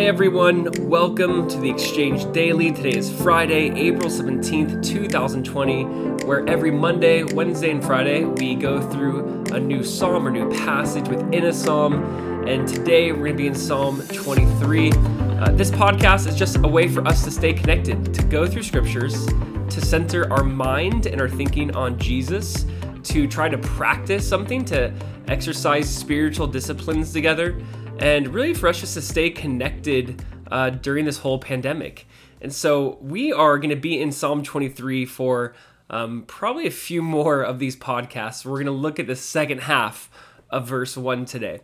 Hey everyone, welcome to the Exchange Daily. Today is Friday, April 17th, 2020, where every Monday, Wednesday, and Friday we go through a new psalm or new passage within a psalm. And today we're going to be in Psalm 23. Uh, this podcast is just a way for us to stay connected, to go through scriptures, to center our mind and our thinking on Jesus, to try to practice something, to exercise spiritual disciplines together and really for us just to stay connected uh, during this whole pandemic. And so we are going to be in Psalm 23 for um, probably a few more of these podcasts. We're going to look at the second half of verse 1 today.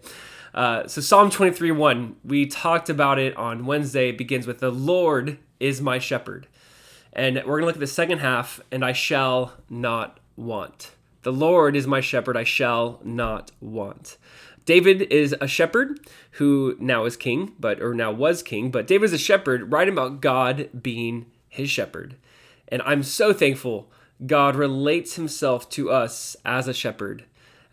Uh, so Psalm 23 1, we talked about it on Wednesday. It begins with, The Lord is my shepherd. And we're going to look at the second half, and I shall not want. The Lord is my shepherd, I shall not want. David is a shepherd who now is king, but or now was king, but David is a shepherd writing about God being his shepherd. And I'm so thankful God relates himself to us as a shepherd,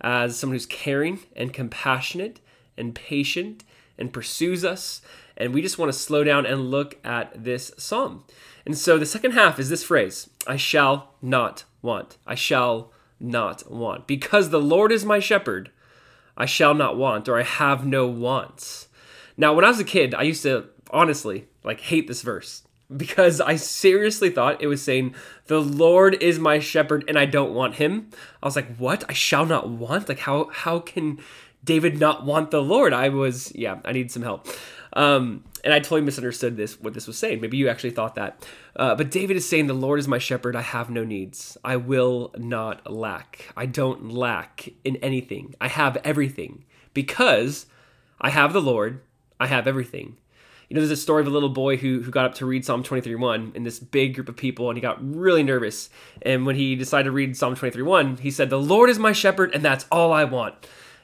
as someone who's caring and compassionate and patient and pursues us. And we just want to slow down and look at this psalm. And so the second half is this phrase I shall not want. I shall not want. Because the Lord is my shepherd, I shall not want, or I have no wants. Now, when I was a kid, I used to honestly like hate this verse because I seriously thought it was saying, The Lord is my shepherd and I don't want him. I was like, What? I shall not want? Like, how, how can David not want the Lord? I was, yeah, I need some help. Um, and I totally misunderstood this, what this was saying. Maybe you actually thought that. Uh, but David is saying, The Lord is my shepherd. I have no needs. I will not lack. I don't lack in anything. I have everything because I have the Lord. I have everything. You know, there's a story of a little boy who, who got up to read Psalm 23.1 in this big group of people, and he got really nervous. And when he decided to read Psalm 23.1, he said, The Lord is my shepherd, and that's all I want.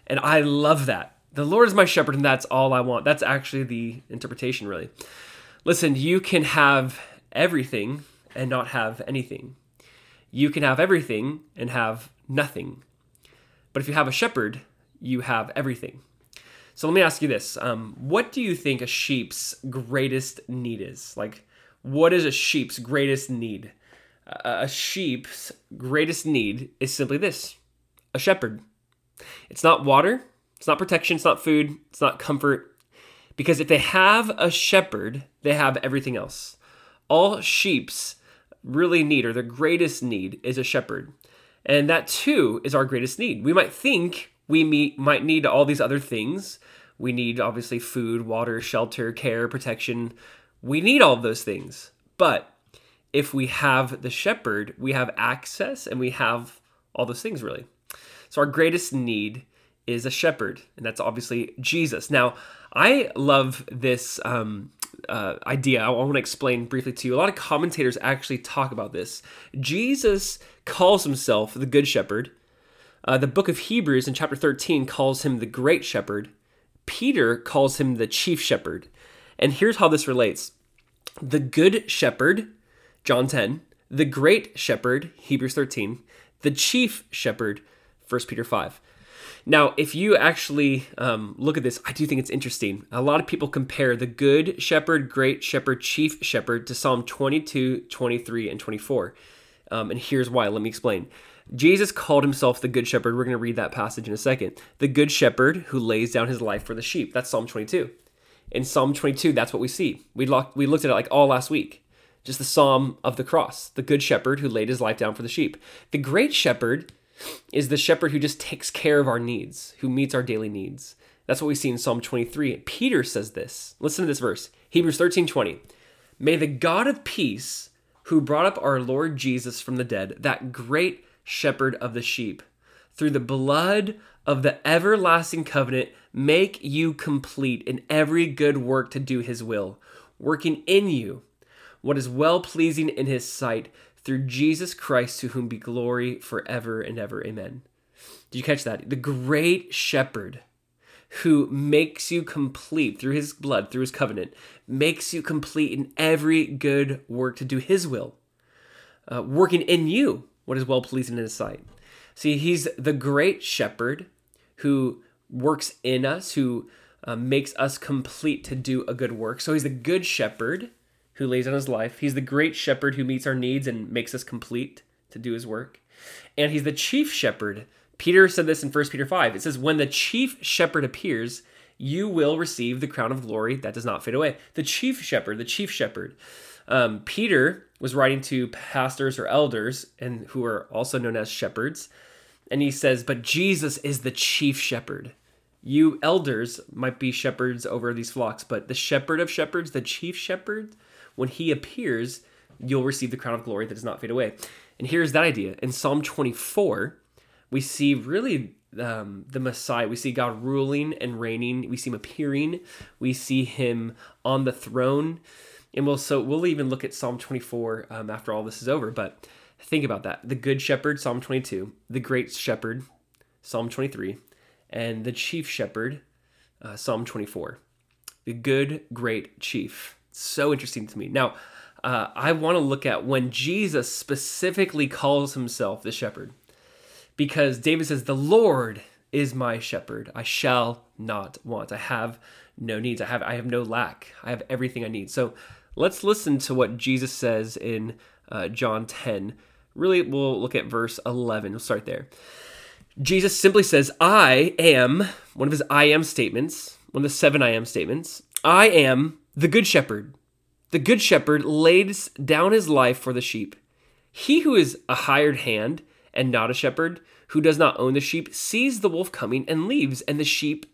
And I love that the Lord is my shepherd, and that's all I want. That's actually the interpretation, really. Listen, you can have everything and not have anything. You can have everything and have nothing. But if you have a shepherd, you have everything. So let me ask you this um, What do you think a sheep's greatest need is? Like, what is a sheep's greatest need? a sheep's greatest need is simply this a shepherd. It's not water, it's not protection, it's not food, it's not comfort. Because if they have a shepherd, they have everything else. All sheeps really need, or their greatest need, is a shepherd. And that too is our greatest need. We might think we meet, might need all these other things. We need obviously food, water, shelter, care, protection. We need all of those things. But if we have the shepherd, we have access and we have all those things really. So our greatest need is a shepherd, and that's obviously Jesus. Now, I love this um, uh, idea. I want to explain briefly to you. A lot of commentators actually talk about this. Jesus calls himself the Good Shepherd. Uh, the book of Hebrews in chapter 13 calls him the Great Shepherd. Peter calls him the Chief Shepherd. And here's how this relates the Good Shepherd, John 10, the Great Shepherd, Hebrews 13, the Chief Shepherd, 1 Peter 5. Now, if you actually um, look at this, I do think it's interesting. A lot of people compare the Good Shepherd, Great Shepherd, Chief Shepherd to Psalm 22, 23, and 24. Um, and here's why. Let me explain. Jesus called himself the Good Shepherd. We're going to read that passage in a second. The Good Shepherd who lays down his life for the sheep. That's Psalm 22. In Psalm 22, that's what we see. We, we looked at it like all last week. Just the Psalm of the cross, the Good Shepherd who laid his life down for the sheep. The Great Shepherd is the shepherd who just takes care of our needs, who meets our daily needs. That's what we see in Psalm 23. Peter says this. Listen to this verse Hebrews 13 20. May the God of peace, who brought up our Lord Jesus from the dead, that great shepherd of the sheep, through the blood of the everlasting covenant, make you complete in every good work to do his will, working in you what is well pleasing in his sight through Jesus Christ, to whom be glory forever and ever. Amen. Did you catch that? The great shepherd who makes you complete through his blood, through his covenant, makes you complete in every good work to do his will, uh, working in you what is well pleasing in his sight. See, he's the great shepherd who works in us, who uh, makes us complete to do a good work. So he's the good shepherd who lays down his life. He's the great shepherd who meets our needs and makes us complete to do his work. And he's the chief shepherd. Peter said this in 1 Peter 5. It says, When the chief shepherd appears, you will receive the crown of glory that does not fade away. The chief shepherd, the chief shepherd. Um, Peter was writing to pastors or elders, and who are also known as shepherds, and he says, "But Jesus is the chief shepherd. You elders might be shepherds over these flocks, but the shepherd of shepherds, the chief shepherd, when he appears, you'll receive the crown of glory that does not fade away. And here's that idea. In Psalm 24, we see really um, the Messiah. We see God ruling and reigning. We see him appearing. We see him on the throne. And we'll so we'll even look at Psalm 24 um, after all this is over. But think about that: the Good Shepherd, Psalm 22; the Great Shepherd, Psalm 23; and the Chief Shepherd, uh, Psalm 24. The Good Great Chief so interesting to me. Now, uh, I want to look at when Jesus specifically calls himself the shepherd, because David says, "The Lord is my shepherd; I shall not want. I have no needs. I have I have no lack. I have everything I need." So, let's listen to what Jesus says in uh, John 10. Really, we'll look at verse 11. We'll start there. Jesus simply says, "I am." One of his "I am" statements. One of the seven "I am" statements. I am the Good Shepherd. The Good Shepherd lays down his life for the sheep. He who is a hired hand and not a shepherd, who does not own the sheep, sees the wolf coming and leaves, and the sheep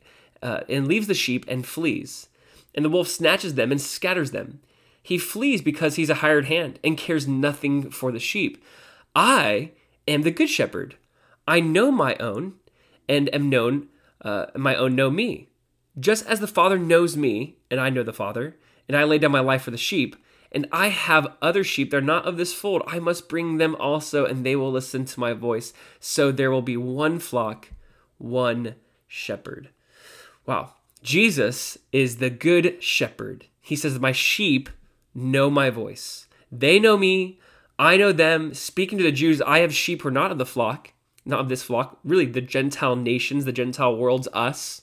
uh, and leaves the sheep and flees. And the wolf snatches them and scatters them. He flees because he's a hired hand and cares nothing for the sheep. I am the good shepherd. I know my own, and am known. Uh, my own know me. Just as the Father knows me, and I know the Father, and I lay down my life for the sheep, and I have other sheep that are not of this fold, I must bring them also, and they will listen to my voice. So there will be one flock, one shepherd. Wow. Jesus is the good shepherd. He says, My sheep know my voice. They know me. I know them. Speaking to the Jews, I have sheep who are not of the flock, not of this flock, really the Gentile nations, the Gentile world's us.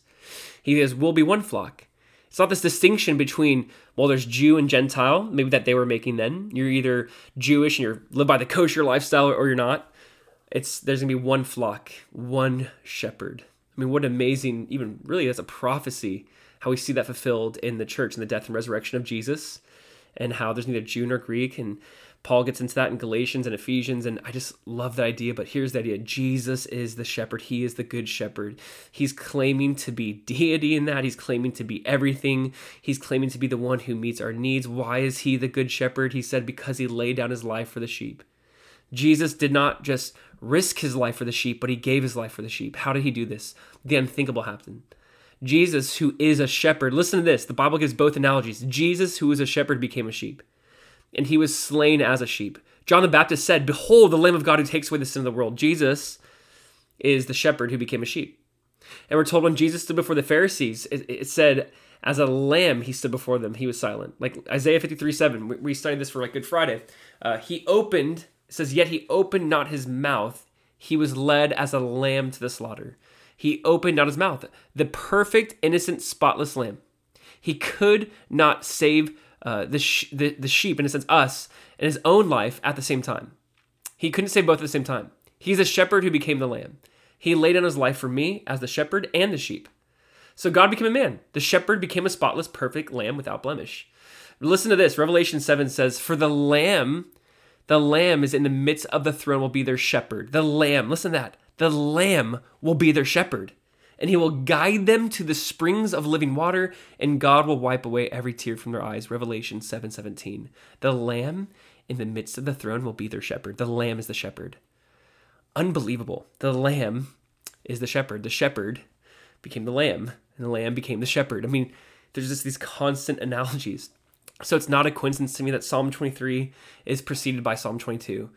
He says, We'll be one flock. It's not this distinction between, well, there's Jew and Gentile, maybe that they were making then. You're either Jewish and you're live by the kosher lifestyle or you're not. It's there's gonna be one flock, one shepherd. I mean, what amazing, even really that's a prophecy, how we see that fulfilled in the church and the death and resurrection of Jesus, and how there's neither Jew nor Greek, and Paul gets into that in Galatians and Ephesians, and I just love that idea. But here's the idea Jesus is the shepherd, He is the good shepherd. He's claiming to be deity in that, He's claiming to be everything, He's claiming to be the one who meets our needs. Why is He the good shepherd? He said, Because He laid down His life for the sheep. Jesus did not just risk His life for the sheep, but He gave His life for the sheep. How did He do this? The unthinkable happened. Jesus, who is a shepherd, listen to this. The Bible gives both analogies. Jesus, who is a shepherd, became a sheep and he was slain as a sheep. John the Baptist said, Behold, the Lamb of God who takes away the sin of the world. Jesus is the shepherd who became a sheep. And we're told when Jesus stood before the Pharisees, it, it said, as a lamb, he stood before them. He was silent. Like Isaiah 53 7. We, we studied this for like Good Friday. Uh, he opened, says, Yet he opened not his mouth. He was led as a lamb to the slaughter. He opened not his mouth. The perfect, innocent, spotless lamb. He could not save uh, the, sh- the, the sheep, in a sense, us, and his own life at the same time. He couldn't save both at the same time. He's a shepherd who became the lamb. He laid down his life for me as the shepherd and the sheep. So God became a man. The shepherd became a spotless, perfect lamb without blemish. Listen to this. Revelation 7 says, For the lamb, the lamb is in the midst of the throne, will be their shepherd. The lamb, listen to that. The lamb will be their shepherd and he will guide them to the springs of living water, and God will wipe away every tear from their eyes. Revelation 7:17. The lamb in the midst of the throne will be their shepherd. The lamb is the shepherd. Unbelievable. The lamb is the shepherd. The shepherd became the lamb, and the lamb became the shepherd. I mean, there's just these constant analogies. So it's not a coincidence to me that Psalm 23 is preceded by Psalm 22,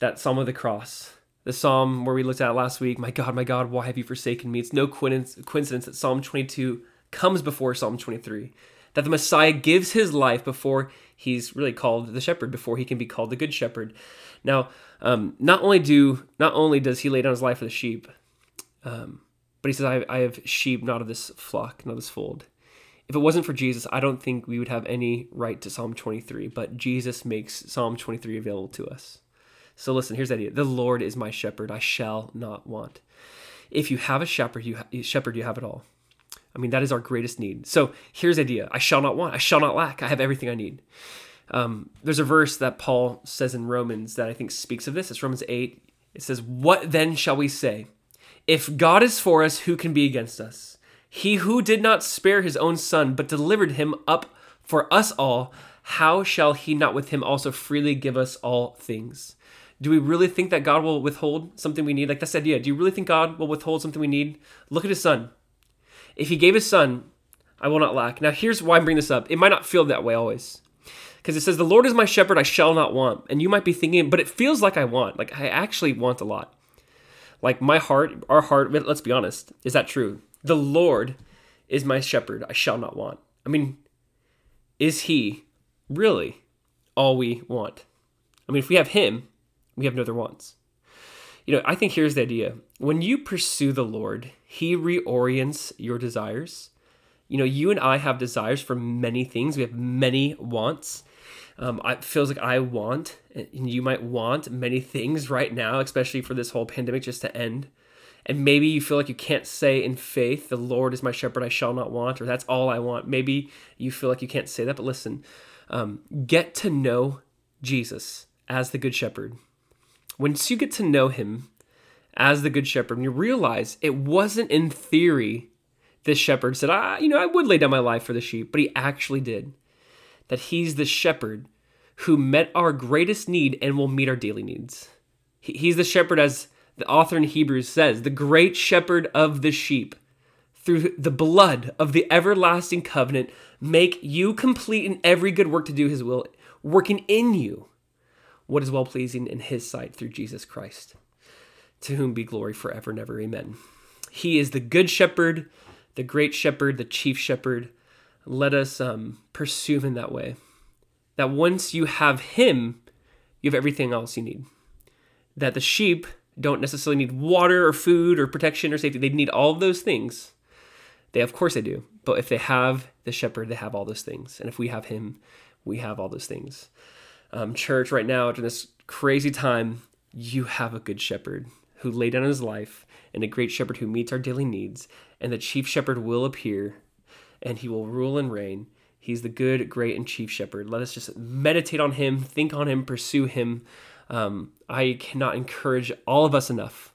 that Psalm of the cross, the psalm where we looked at last week, My God, my God, why have you forsaken me? It's no coincidence that Psalm 22 comes before Psalm 23, that the Messiah gives his life before he's really called the shepherd, before he can be called the good shepherd. Now, um, not only do not only does he lay down his life for the sheep, um, But he says, I, I have sheep not of this flock, not of this fold. If it wasn't for Jesus, I don't think we would have any right to Psalm 23, but Jesus makes Psalm 23 available to us. So listen, here's the idea. The Lord is my shepherd, I shall not want. If you have a shepherd, you ha- shepherd, you have it all. I mean, that is our greatest need. So here's the idea. I shall not want. I shall not lack. I have everything I need. Um, there's a verse that Paul says in Romans that I think speaks of this. It's Romans 8. It says, What then shall we say? If God is for us, who can be against us? He who did not spare his own son, but delivered him up for us all, how shall he not with him also freely give us all things? Do we really think that God will withhold something we need? Like that's the idea. Do you really think God will withhold something we need? Look at his son. If he gave his son, I will not lack. Now, here's why I'm bringing this up. It might not feel that way always. Because it says, The Lord is my shepherd, I shall not want. And you might be thinking, but it feels like I want. Like I actually want a lot. Like my heart, our heart, let's be honest, is that true? The Lord is my shepherd, I shall not want. I mean, is he really all we want? I mean, if we have him, we have no other wants. You know, I think here's the idea. When you pursue the Lord, he reorients your desires. You know, you and I have desires for many things. We have many wants. Um, it feels like I want, and you might want many things right now, especially for this whole pandemic just to end. And maybe you feel like you can't say in faith, The Lord is my shepherd, I shall not want, or that's all I want. Maybe you feel like you can't say that, but listen, um, get to know Jesus as the Good Shepherd. Once you get to know him as the Good Shepherd, and you realize it wasn't in theory this shepherd said, I, you know, I would lay down my life for the sheep, but he actually did. That he's the shepherd who met our greatest need and will meet our daily needs. He's the shepherd, as the author in Hebrews says, the great shepherd of the sheep. Through the blood of the everlasting covenant, make you complete in every good work to do his will, working in you what is well pleasing in his sight through Jesus Christ. To whom be glory forever and ever. Amen. He is the good shepherd the great shepherd, the chief shepherd. Let us um, pursue him in that way. That once you have him, you have everything else you need. That the sheep don't necessarily need water or food or protection or safety. They need all of those things. They, of course, they do. But if they have the shepherd, they have all those things. And if we have him, we have all those things. Um, church, right now, during this crazy time, you have a good shepherd who laid down his life and a great shepherd who meets our daily needs. And the chief shepherd will appear and he will rule and reign. He's the good, great, and chief shepherd. Let us just meditate on him, think on him, pursue him. Um, I cannot encourage all of us enough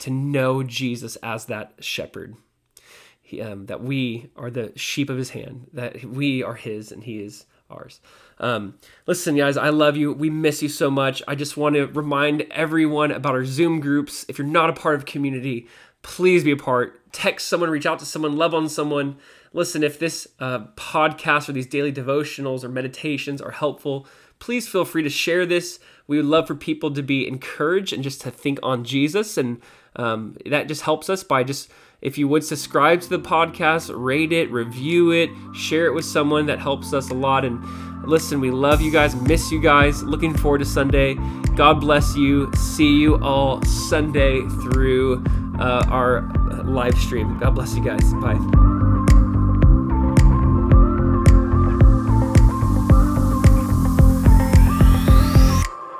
to know Jesus as that shepherd. He, um, that we are the sheep of his hand, that we are his and he is ours. Um, listen, guys, I love you. We miss you so much. I just want to remind everyone about our Zoom groups. If you're not a part of community, please be a part. Text someone, reach out to someone, love on someone. Listen, if this uh, podcast or these daily devotionals or meditations are helpful, please feel free to share this. We would love for people to be encouraged and just to think on Jesus. And um, that just helps us by just if you would subscribe to the podcast, rate it, review it, share it with someone, that helps us a lot. And listen, we love you guys, miss you guys, looking forward to Sunday. God bless you. See you all Sunday through uh, our live stream. God bless you guys. Bye.